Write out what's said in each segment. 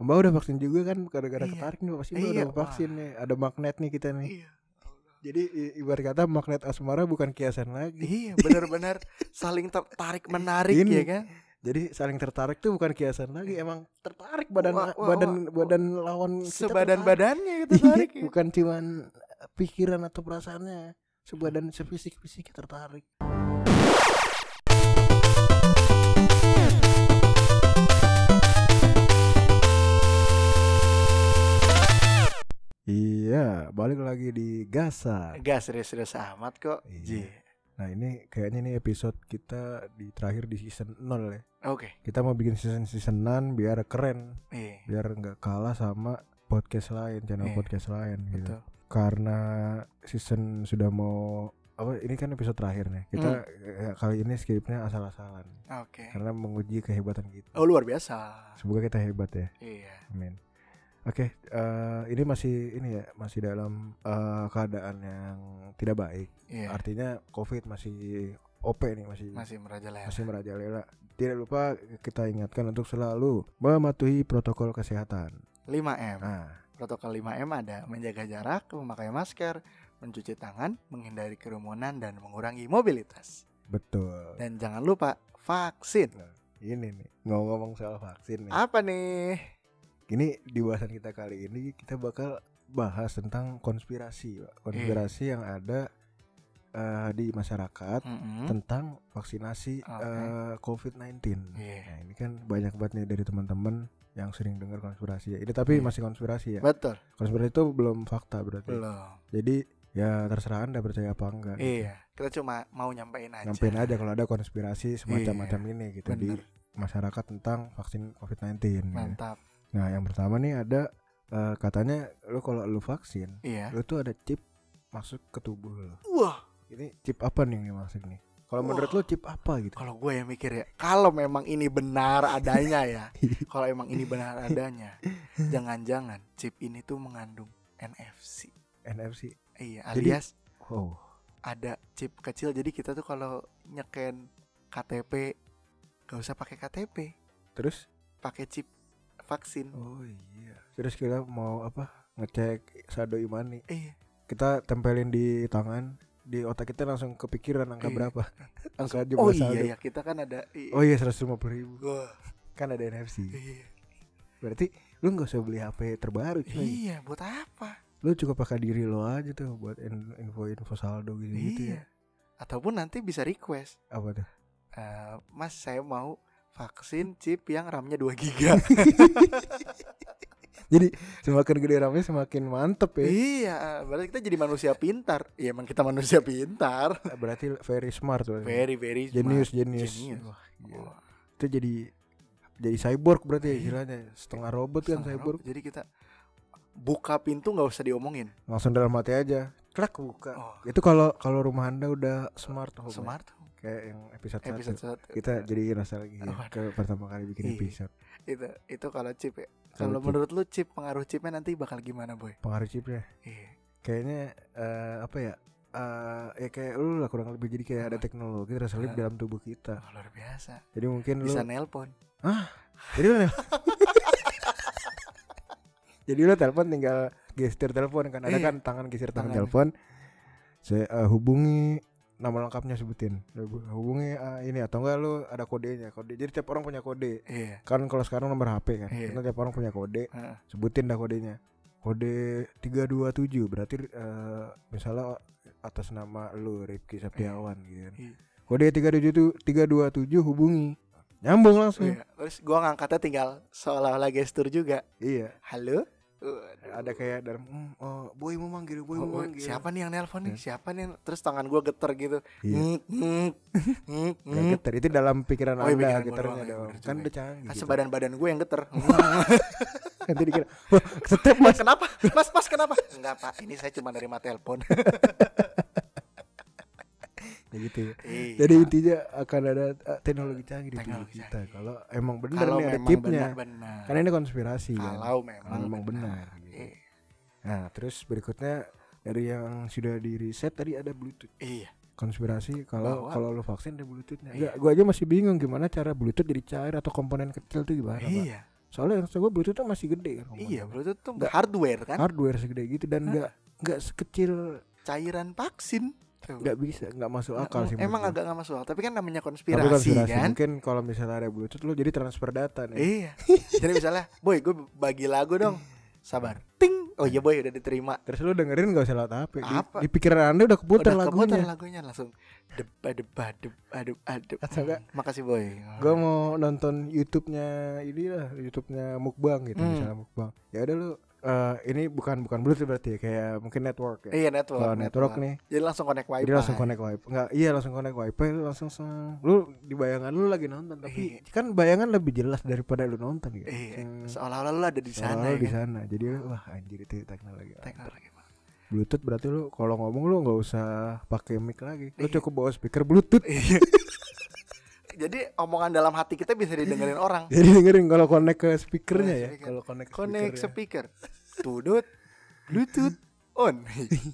Mbak udah vaksin juga kan gara-gara Iya. ketarik nih pasti Mbak Iya, udah vaksin nih. Ada magnet nih kita nih. Iya. Jadi ibarat kata magnet asmara bukan kiasan lagi. Iya, benar-benar saling tertarik menarik Ini. ya kan? Jadi saling tertarik tuh bukan kiasan lagi, emang tertarik badan Wah, wah, badan wah, wah. badan lawan kita tertarik. Sebadan-badannya gitu Iya, ya. bukan cuman pikiran atau perasaannya, sebadan sefisik-fisik tertarik. Balik lagi di Gasa. Gak serius-serius amat kok. Iya. Nah, ini kayaknya nih episode kita di terakhir di season 0 ya. Oke. Kita mau bikin season seasonan biar keren, Iya. biar nggak kalah sama podcast lain, channel Iya. podcast lain gitu. Betul. Karena season sudah mau apa ini kan episode terakhir nih. Kita Hmm. eh, kali ini skripnya asal-asalan Oke. karena menguji kehebatan kita. Oh luar biasa. Semoga kita hebat ya. Iya. Amin. Oke, eh, ini masih ini ya, masih dalam eh, keadaan yang tidak baik. Iya. Artinya COVID masih OP nih, masih Masih merajalela. masih merajalela. Tidak lupa kita ingatkan untuk selalu mematuhi protokol kesehatan. 5M. Nah, Protokol 5M ada menjaga jarak, memakai masker, mencuci tangan, menghindari kerumunan dan mengurangi mobilitas. betul. Dan jangan lupa vaksin. Ini nih, ngomong-ngomong soal vaksin nih. Apa nih? Ini di bahasan kita kali ini kita bakal bahas tentang konspirasi, Pak. konspirasi Iya. yang ada eh, di masyarakat Mm-mm. tentang vaksinasi Oke. eh, COVID-19. Iya. Nah, ini kan banyak banget nih dari teman-teman yang sering dengar konspirasi. ya. Ini tapi Iya. masih konspirasi ya. Betul. Konspirasi itu belum fakta berarti. Belum. Jadi ya terserah anda percaya apa enggak. gitu. Iya. Kita cuma mau nyampein aja. Nyampein aja kalau ada konspirasi semacam-macam ini gitu di Bener. masyarakat tentang vaksin COVID-19. gitu. Mantap. Nah, yang pertama nih ada eh, katanya lu kalau lu vaksin, Iya. lu tuh ada chip masuk ke tubuh lu. Wah. Ini chip apa nih yang masuk nih? Kalau menurut lu chip apa gitu? Kalau gue yang mikir ya, kalau memang ini benar adanya ya, kalau emang ini benar adanya, jangan-jangan chip ini tuh mengandung NFC. NFC. Iya, Jadi- alias Oh, ada chip kecil. Jadi kita tuh kalau nyeken KTP gak usah pakai KTP, terus? pakai chip vaksin. Oh iya. Terus kita mau apa? Ngecek saldo imani. Iya. Kita tempelin di tangan, di otak kita langsung kepikiran angka Iya. berapa? angka jumlah Oh saldo. iya ya, kita kan ada. i- Oh iya 150 ribu Wah, Kan ada NFC iya. Berarti lu gak usah beli HP terbaru cuy Iya, buat apa? Lu cukup pakai diri lo aja tuh Buat in- info-info saldo gitu-gitu iya. ya Ataupun nanti bisa request, Apa tuh? "Eh, Mas saya mau vaksin chip yang RAM-nya 2 giga. Jadi semakin gede ramenya semakin mantep ya iya, berarti kita jadi manusia pintar. Iya, emang kita manusia pintar. Berarti very smart tuh Very very Genius, smart. genius, Genius. Wah, gila. Itu jadi Jadi cyborg berarti ya Iya. istilahnya Setengah robot kan setengah cyborg robot. Jadi kita buka pintu nggak usah diomongin. Langsung dalam hati aja Klak buka Oh, Itu kalau kalau rumah anda udah smart home ya. smart. Kayak yang episode, Episode satu satu. Kita jadi rasa lagi ya, ke pertama kali bikin Iya. episode itu itu kalau chip ya. Kalau menurut lu chip pengaruh chipnya nanti bakal gimana, boy? Pengaruh chipnya Iya. kayaknya eh, apa ya eh ya kayak lu lah kurang lebih jadi kayak ada Apa? teknologi terselip Ah. dalam tubuh kita Oh, luar biasa. jadi mungkin lu Bisa nelpon. jadi lu jadi lu telepon tinggal gestur telepon kan ada Iya. kan tangan geser tangan Tangan. telepon saya eh, hubungi nama lengkapnya sebutin hubungi eh, ini atau enggak lu ada kodenya kode jadi tiap orang punya kode Iya. kan kalau sekarang nomor HP kan Iya. Karena tiap orang punya kode Heeh. sebutin dah kodenya kode 327 berarti eh, misalnya atas nama lu Rifki Septiawan gitu kan Iya. kode 327 327 hubungi nyambung langsung Iya. Terus gua ngangkatnya tinggal seolah-olah gestur juga. iya Halo? Ada kayak dalam "Hmm, oh, boy mau manggil boy Oh, mau oh, manggil siapa nih yang nelpon nih? Iya. Siapa nih? yang- Terus tangan gua geter gitu. iya hmm, hmm, Nggak hmm. getar itu dalam pikiran Oh, iya, anda pikiran doang, ya, dong kan udah canggih Ah, gitu. sebadan badan gue yang geter. nanti dikira step mas kenapa? Mas mas kenapa? Enggak pak, ini saya cuma nerima telepon. ya gitu ya Iya. jadi intinya akan ada eh, teknologi canggih di tubuh kita kalau emang kalau nih ada chipnya karena ini konspirasi kan kalau memang, Kalau memang benar, gitu. Iya. Nah, terus berikutnya dari yang sudah di riset tadi ada Bluetooth. Iya. Konspirasi kalau kalau lu vaksin ada Bluetoothnya. Iya. Gua aja masih bingung gimana cara Bluetooth jadi cair atau komponen kecil tuh gimana, Pak? Iya. soalnya yang gue Bluetooth tuh masih gede kan Iya, komponennya. Bluetooth tuh Nggak- hardware kan, hardware segede gitu dan nggak nggak sekecil cairan vaksin. Nggak bisa nggak masuk akal sih Emang agak nggak masuk akal, tapi kan namanya konspirasi, Tapi konspirasi kan. mungkin kalau misalnya ada Bluetooth lo jadi transfer data nih Iya. Jadi misalnya, boy, gue bagi lagu dong. Sabar. Ting. Oh iya boy, udah diterima. terus lo dengerin gak usah lewat HP di, di pikiran anda udah keputar udah lagunya keputar lagunya langsung deb adeb adeb adeb adeb. Atau enggak? Makasih boy. gue mau nonton YouTube-nya ini lah YouTube-nya mukbang gitu Hmm. misalnya mukbang ya udah lu eh, ini bukan bukan Bluetooth berarti ya kayak mungkin network ya Iya network. kalau network nih Jadi langsung connect wifi. jadi langsung connect wifi nggak iya langsung connect wifi lu langsung sang lu di bayangan lu lagi nonton tapi Iya. kan bayangan lebih jelas daripada lu nonton gitu Iya. Hmm, Seolah-olah lu ada di sana ya di kan? sana jadi wah anjir itu teknologi Teknologi. Bluetooth berarti lu kalau ngomong lu nggak usah pakai mic lagi lu Iya. cukup bawa speaker Bluetooth Iya. Jadi omongan dalam hati kita bisa didengerin orang. jadi dengerin kalau connect ke speakernya ya kalau connect, ke Connect speaker ya. speaker. Tudut. Bluetooth on.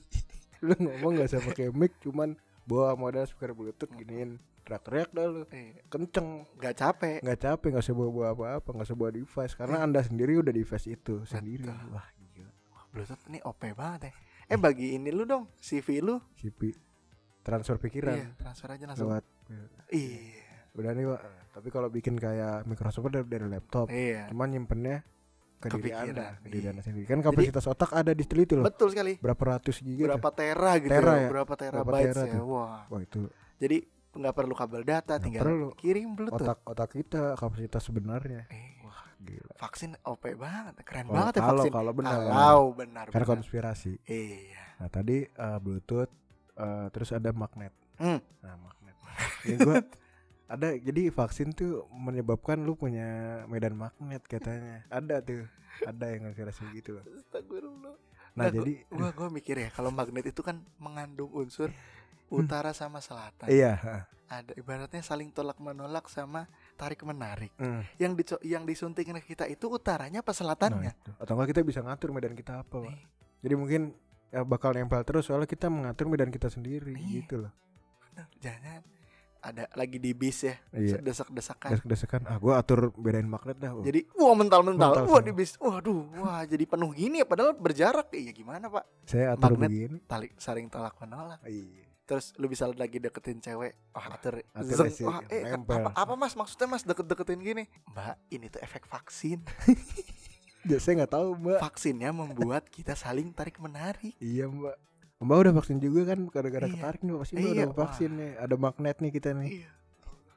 lu ngomong gak usah pakai mic cuman bawa modal speaker bluetooth giniin teriak-teriak dah lu Eh, kenceng Gak capek. nggak capek nggak usah bawa bawa apa-apa nggak usah bawa device karena anda sendiri udah device itu sendiri Betul. wah gila Wah, Bluetooth ini OP banget ya. Eh bagi ini lu dong CV lu. CP transfer pikiran Iya, transfer aja langsung. lewat Iya. Nih pak tapi kalau bikin kayak Microsoft dari, dari laptop Iya. cuman nyimpennya ke diri anda ke diri iya. anda sendiri kan kapasitas otak ada di itu loh Betul sekali. berapa ratus giga Berapa tera gitu Tera ya? ya? Berapa terabytes tera ya? Wah. wah itu Jadi nggak perlu kabel data, Nggak tinggal perlu. kirim Bluetooth. otak otak kita kapasitas sebenarnya Eh, wah gila vaksin OP banget, keren Kalau- banget ya kalau vaksin. kalau benar Kalau benar. benar. konspirasi Iya. Nah tadi eh, Bluetooth, eh, terus ada magnet. Hmm. Nah magnet. Ini gua ada jadi vaksin tuh menyebabkan lu punya medan magnet katanya. Ada tuh, ada yang konspirasi gitu loh. Astagfirullah. Nah Nah, jadi gua gua mikir ya kalau magnet itu kan mengandung unsur utara sama selatan. iya. Ada ibaratnya saling tolak menolak sama tarik menarik. Hmm. Yang dico- yang disuntikin ke kita itu utaranya apa Nah, selatannya? itu. Atau enggak kita bisa ngatur medan kita apa, Pak. Nih, Jadi mungkin ya bakal nempel terus soalnya kita mengatur medan kita sendiri Iya. gitu loh. Jangan ada lagi di bis ya, Iya. desak-desakan. Desak-desakan, ah gua atur bedain magnet dah. Oh. Jadi wah mental-mental, Mental wah semua. di bis, waduh, wah jadi penuh gini ya padahal berjarak. Iya gimana pak? saya atur magnet. begini. Tali saling tolak menolak. Iya. Terus lu bisa lagi deketin cewek, wah atur, atur zeng. wah eh apa, apa mas maksudnya mas deket-deketin gini? Mbak ini tuh efek vaksin. Ya, saya nggak tahu, Mbak. Vaksinnya membuat kita saling tarik menarik. Iya mbak Mbak udah vaksin juga kan gara-gara Iya. ketarik nih pasti mbak Iya, udah vaksin nih Ada magnet nih kita nih Iya,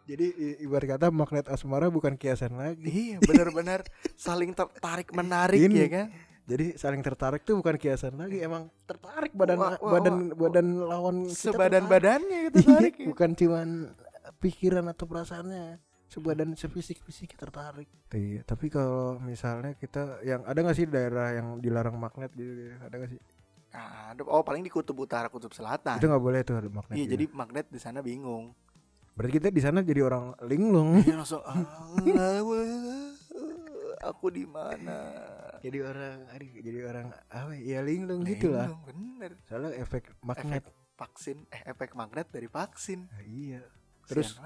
Jadi ibarat kata magnet asmara bukan kiasan lagi iya benar-benar saling tertarik menarik Ini. ya kan? Jadi saling tertarik tuh bukan kiasan lagi Emang tertarik badan Wah, wah, badan wah. badan lawan kita Sebadan-badannya gitu tertarik. tarik. ya. Bukan cuman pikiran atau perasaannya Sebadan sefisik-fisik tertarik Iya Tapi kalau misalnya kita Yang ada gak sih daerah yang dilarang magnet gitu Ada gak sih Ada oh paling di kutub utara, kutub selatan. Itu gak boleh tuh ada magnet Iya, gitu. jadi magnet di sana bingung. Berarti kita di sana jadi orang linglung Dia langsung "Ah, aku di mana? jadi orang aduh, jadi orang apa ya linglung gitu lah Bingung, Bener. soalnya efek magnet Efek vaksin, eh efek magnet dari vaksin. Nah, iya Terus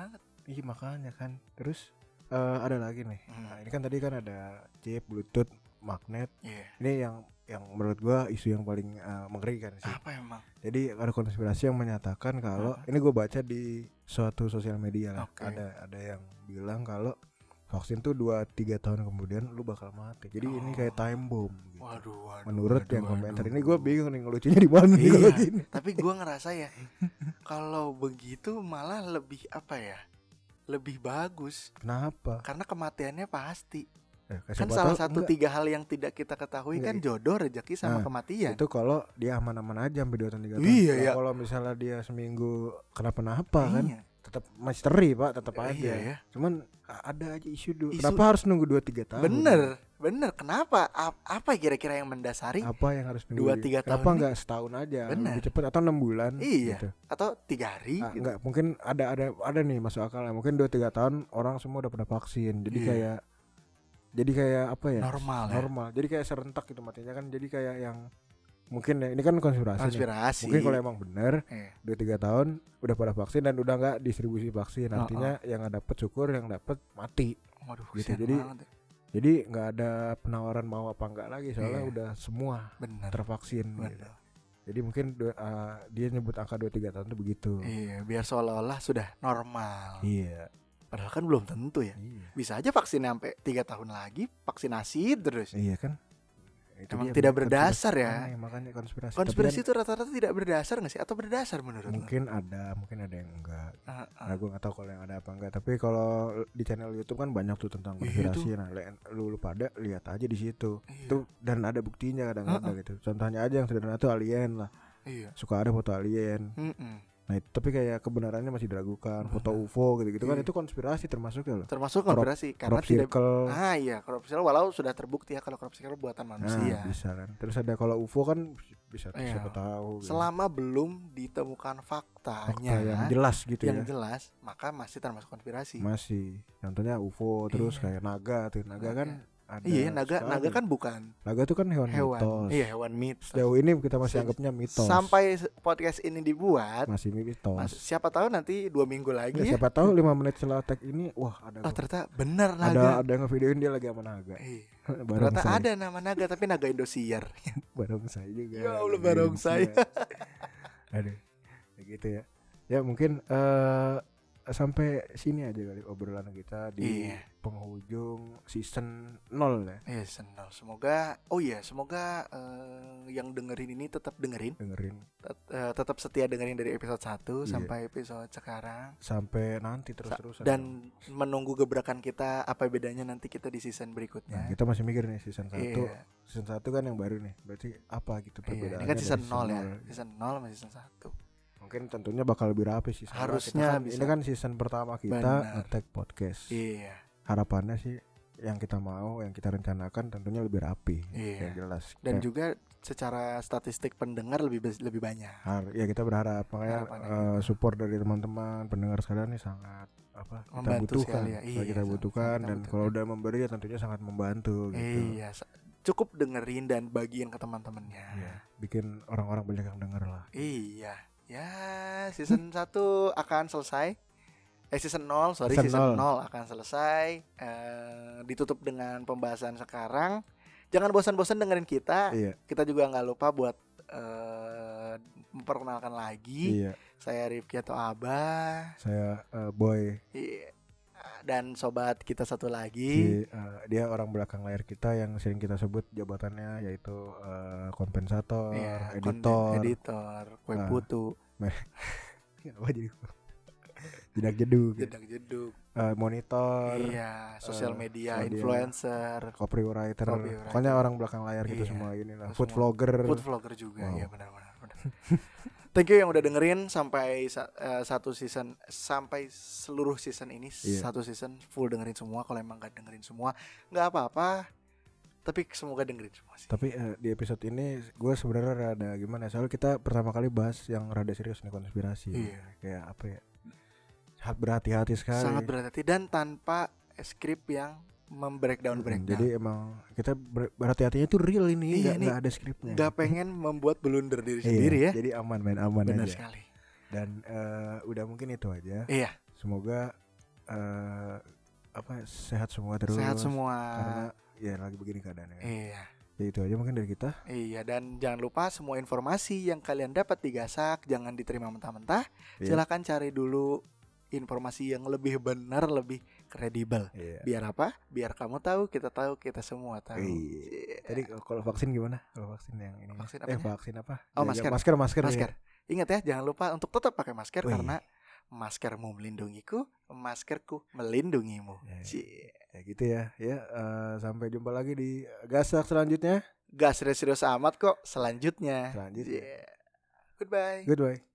iya makanya kan terus eh, ada lagi nih Hmm. nah, ini kan tadi kan ada chip bluetooth magnet Iya. ini yang yang menurut gua isu yang paling eh, mengerikan sih Apa emang? jadi ada konspirasi yang menyatakan kalau ini gua baca di suatu sosial media lah Oke. ada ada yang bilang kalau vaksin tuh 2 3 tahun kemudian lu bakal mati jadi ini Oh. kayak time bomb gitu. Waduh, waduh. menurut waduh, yang komentar waduh. ini gue bingung nih ngelucunya di mana Iya. kalau gini Tapi gua ngerasa ya kalau begitu malah lebih apa ya? Lebih bagus kenapa karena kematiannya pasti. Eh, Kan salah satu enggak, tiga hal yang tidak kita ketahui Enggak, kan i- jodoh, rezeki sama Nah, kematian. itu kalau dia aman-aman aja sampai dua tahun tiga tahun Iya, Nah, ya. kalau misalnya dia seminggu kenapa-napa kan Iya. tetap misteri pak tetap aja Iya ya. cuman ada aja isu dulu Isu- kenapa harus nunggu dua tiga tahun Bener, bener. Kenapa? A- apa kira-kira yang mendasari? apa yang harus nunggu Dua, tiga kenapa tahun nggak setahun aja Bener. lebih cepat atau enam bulan Iya. gitu. Atau tiga hari? Ah, gitu. nggak mungkin ada ada ada nih masuk akal mungkin dua tiga tahun orang semua udah pada vaksin jadi Iya. kayak jadi kayak apa ya Normal ya. normal jadi kayak serentak gitu matinya kan jadi kayak yang mungkin ya ini kan konspirasi, nih. Konspirasi. mungkin kalau emang bener Eh, dua tiga tahun udah pada vaksin dan udah nggak distribusi vaksin Oh, artinya yang nggak dapet syukur yang dapet mati Waduh, Gitu, jadi- banget ya. Jadi nggak ada penawaran mau apa enggak lagi soalnya Iya. udah semua Benar. tervaksin. gitu. Benar. Jadi mungkin dua- uh, dia nyebut angka 2-3 tahun itu begitu. Iya, biar seolah-olah sudah normal. Iya. Padahal kan belum tentu ya. Iya. Bisa aja vaksin sampai tiga tahun lagi vaksinasi terus. Iya kan? Itu Emang tidak berdasar ya. Aneh, makanya konspirasi. Konspirasi kan itu rata-rata tidak berdasar nggak sih? Atau berdasar menurut lo? mungkin ada, mungkin ada yang enggak. Ah, ah. Nah, gue nggak tahu kalau yang ada apa enggak. Tapi kalau di channel YouTube kan banyak tuh tentang Iya, konspirasi. Nah, le- lu, lu pada lihat aja di situ. Iya. Itu dan ada buktinya kadang-kadang gitu. Contohnya aja yang sederhana tuh alien lah. Iya. Suka ada foto alien. Mm-mm. Nah, itu, tapi kayak kebenarannya masih diragukan. Foto UFO gitu-gitu kan Iya. itu konspirasi termasuk ya loh. Termasuk konspirasi karena Crop tidak circle. Ah iya, crop circle walau sudah terbukti ya kalau crop circle buatan Nah, manusia. bisa kan. Terus ada kalau UFO kan bisa Iya. siapa tahu. gitu. Selama belum ditemukan faktanya Fakta yang jelas gitu yang ya. jelas, maka masih termasuk konspirasi. Masih. Contohnya UFO terus Iya. kayak naga tuh. Naga Naga. kan ada iya, naga sekali. naga kan bukan naga tuh kan hewan, hewan. mitos. Iya, hewan mitos. Sejauh ini kita masih anggapnya mitos. Sampai podcast ini dibuat, masih mitos. mas- siapa tahu nanti dua minggu lagi Ya, ya, siapa tahu 5 menit setelah tag ini wah ada oh ternyata benar ada naga. ada yang ngevideoin dia lagi sama naga. Iya. Ternyata saya. ada nama naga tapi naga Indosiar. barong saya juga. Ya Allah, Naga barong Indonesia. saya. Aduh. Kayak gitu ya. Ya mungkin eh sampai sini aja kali obrolan kita di Iya. penghujung season 0 ya. Iya, senang. Semoga oh iya, semoga eh, yang dengerin ini tetap dengerin, Dengerin tet- eh, tetap setia dengerin dari episode 1 Iya. sampai episode sekarang sampai nanti terus-terusan. dan menunggu gebrakan kita apa bedanya nanti kita di season Nah, berikutnya. kita masih mikir nih season 1. Iya. Season 1 kan yang baru nih. Berarti apa gitu Iya, perbedaannya? ini kan season 0 ya. Season 0 sama season 1. Mungkin tentunya bakal lebih rapi sih. Harusnya kita kan- bisa. Ini kan season pertama kita nge-tag podcast. Iya. Harapannya sih yang kita mau, yang kita rencanakan tentunya lebih rapi. Iya. Yang jelas. Dan Ya, juga secara statistik pendengar lebih lebih banyak. har- ya kita berharap makanya eh, support dari teman-teman pendengar sekalian nih sangat apa kita Membantu butuhkan, sekali ya. Iya, kita butuhkan kita dan butuhkan. kalau udah memberi ya tentunya sangat membantu gitu. Iya, cukup dengerin dan bagiin ke teman-temannya. Iya, bikin orang-orang banyak yang denger lah. Iya. Ya, season 1 akan selesai. Eh season 0, sorry Season season, 0. 0. akan selesai. Eh ditutup dengan pembahasan sekarang. Jangan bosan-bosan dengerin kita. Iya, Kita juga nggak lupa buat eh memperkenalkan lagi. iya. Saya Rifki atau Abah. Saya eh, boy Iya. Dan sobat kita satu lagi. Si, eh, dia orang belakang layar kita yang sering kita sebut jabatannya yaitu eh, kompensator, Iya, editor, konten editor, kue Ah. putu, apa jadi jedak jeduk, gitu. jeduk Eh, monitor, iya, sosial media, media. influencer, copywriter, Copywriter. pokoknya orang belakang layar gitu Iya, semua ini lah, food semua. vlogger, food vlogger juga, Wow. ya benar-benar. Thank you yang udah dengerin sampai sa- eh, satu season sampai seluruh season ini Iya. satu season full dengerin semua. Kalau emang gak dengerin semua nggak apa-apa. Tapi semoga dengerin semua sih. Tapi eh, di episode ini gue sebenarnya rada gimana? ya, Soalnya kita pertama kali bahas yang rada serius nih konspirasi. Iya. Kayak apa ya? Sangat berhati-hati sekali. Sangat berhati dan tanpa skrip yang membreakdown Mm, breakdown. Jadi emang kita ber- berhati-hatinya tuh real ini, Iya, nggak ada skripnya. nggak pengen membuat blunder diri Iya, sendiri ya. Jadi aman main aman Benar aja. sekali. Dan eh, udah mungkin itu aja. Iya, Semoga eh, apa sehat semua terus. sehat semua. Karena ya lagi begini keadaannya. Iya. Ya itu aja mungkin dari kita. Iya dan jangan lupa semua informasi yang kalian dapat di Gasak jangan diterima mentah-mentah. Iya. Silakan cari dulu informasi yang lebih benar, lebih kredibel. Iya. Biar apa? Biar kamu tahu, kita tahu, kita semua tahu. Iya. Iya. Tadi kalau vaksin gimana? Kalau vaksin yang ini. Vaksin eh apanya? vaksin apa? Oh, Ya, masker. masker, masker. masker. ya. Ingat ya, jangan lupa untuk tetap pakai masker Wih. karena maskermu melindungiku, maskerku melindungimu. Ya. Cie. Ya gitu ya. Ya eh, sampai jumpa lagi di gasak selanjutnya. Gak serius-serius amat kok selanjutnya. Selanjutnya. Cie. Goodbye. Goodbye.